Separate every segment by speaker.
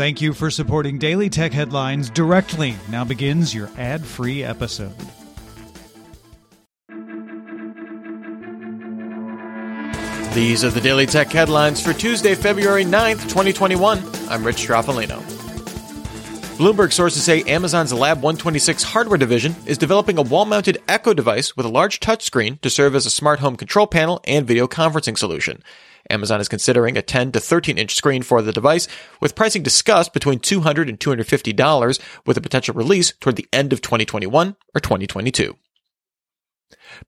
Speaker 1: Thank you for supporting Daily Tech Headlines directly. Now begins your ad free episode.
Speaker 2: These are the Daily Tech Headlines for Tuesday, February 9th, 2021. I'm Rich Stroffolino. Bloomberg sources say Amazon's Lab 126 hardware division is developing a wall mounted Echo device with a large touchscreen to serve as a smart home control panel and video conferencing solution. Amazon is considering a 10 to 13 inch screen for the device, with pricing discussed between $200 and $250, with a potential release toward the end of 2021 or 2022.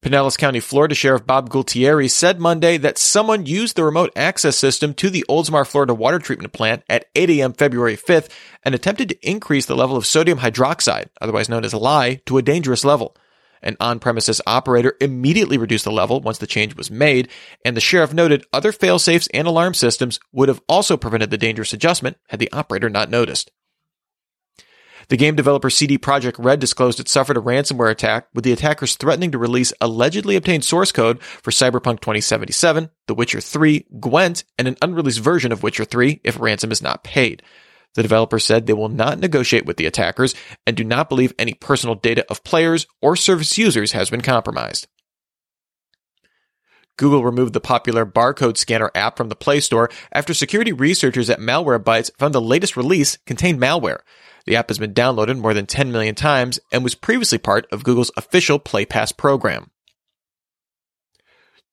Speaker 2: Pinellas County, Florida Sheriff Bob Gualtieri said Monday that someone used the remote access system to the Oldsmar, Florida water treatment plant at 8 a.m. February 5th and attempted to increase the level of sodium hydroxide, otherwise known as lye, to a dangerous level. An on premises operator immediately reduced the level once the change was made, and the sheriff noted other fail safes and alarm systems would have also prevented the dangerous adjustment had the operator not noticed. The game developer CD Projekt Red disclosed it suffered a ransomware attack, with the attackers threatening to release allegedly obtained source code for Cyberpunk 2077, The Witcher 3, Gwent, and an unreleased version of Witcher 3 if ransom is not paid. The developer said they will not negotiate with the attackers and do not believe any personal data of players or service users has been compromised. Google removed the popular barcode scanner app from the Play Store after security researchers at Malwarebytes found the latest release contained malware. The app has been downloaded more than 10 million times and was previously part of Google's official Play Pass program.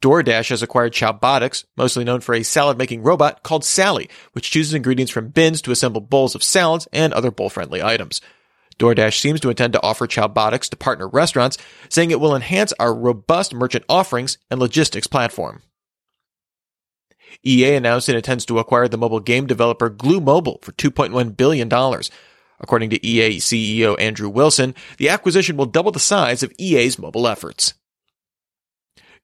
Speaker 2: DoorDash has acquired Chowbotics, mostly known for a salad making robot called Sally, which chooses ingredients from bins to assemble bowls of salads and other bowl friendly items. DoorDash seems to intend to offer Chowbotics to partner restaurants, saying it will enhance our robust merchant offerings and logistics platform. EA announced it intends to acquire the mobile game developer Glu Mobile for $2.1 billion. According to EA CEO Andrew Wilson, the acquisition will double the size of EA's mobile efforts.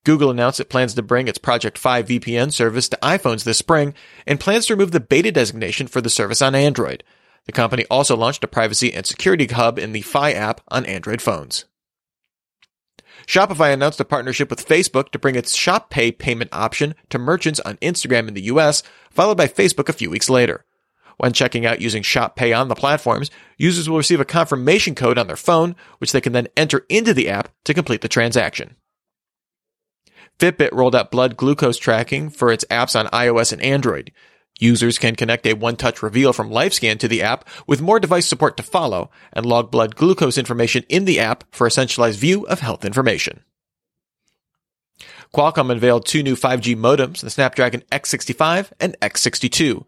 Speaker 2: Google announced it plans to bring its Project Fi VPN service to iPhones this spring and plans to remove the beta designation for the service on Android. The company also launched a privacy and security hub in the Fi app on Android phones. Shopify announced a partnership with Facebook to bring its Shop Pay payment option to merchants on Instagram in the US, followed by Facebook a few weeks later. When checking out using Shop Pay on the platforms, users will receive a confirmation code on their phone, which they can then enter into the app to complete the transaction. Fitbit rolled out blood glucose tracking for its apps on iOS and Android. Users can connect a OneTouch Reveal from LifeScan to the app with more device support to follow and log blood glucose information in the app for a centralized view of health information. Qualcomm unveiled two new 5G modems, the Snapdragon X65 and X62.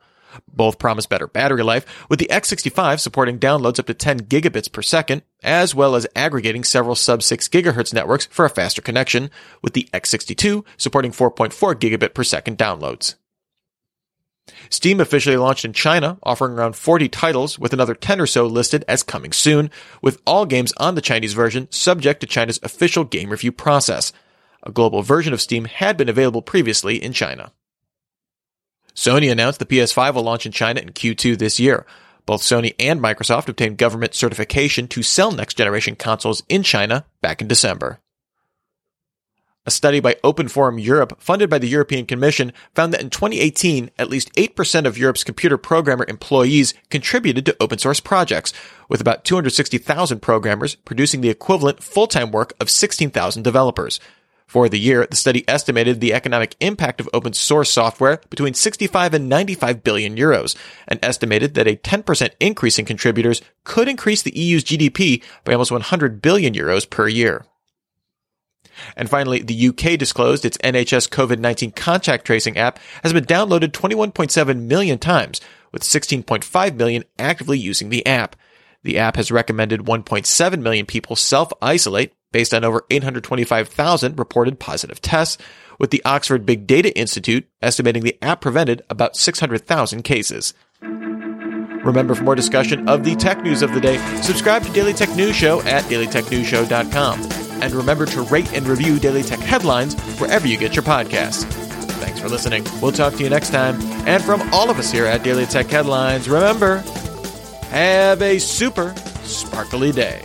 Speaker 2: Both promise better battery life, with the X65 supporting downloads up to 10 gigabits per second, as well as aggregating several sub 6 gigahertz networks for a faster connection, with the X62 supporting 4.4 gigabit per second downloads. Steam officially launched in China, offering around 40 titles, with another 10 or so listed as coming soon, with all games on the Chinese version subject to China's official game review process. A global version of Steam had been available previously in China. Sony announced the PS5 will launch in China in Q2 this year. Both Sony and Microsoft obtained government certification to sell next generation consoles in China back in December. A study by Open Forum Europe, funded by the European Commission, found that in 2018, at least 8% of Europe's computer programmer employees contributed to open source projects, with about 260,000 programmers producing the equivalent full-time work of 16,000 developers. For the year, the study estimated the economic impact of open source software between 65 and 95 billion euros, and estimated that a 10% increase in contributors could increase the EU's GDP by almost 100 billion euros per year. And finally, the UK disclosed its NHS COVID-19 contact tracing app has been downloaded 21.7 million times, with 16.5 million actively using the app. The app has recommended 1.7 million people self-isolate based on over 825,000 reported positive tests, with the Oxford Big Data Institute estimating the app prevented about 600,000 cases. Remember, for more discussion of the tech news of the day, subscribe to Daily Tech News Show at dailytechnewsshow.com. And remember to rate and review Daily Tech headlines wherever you get your podcasts. Thanks for listening. We'll talk to you next time. And from all of us here at Daily Tech Headlines, remember, have a super sparkly day.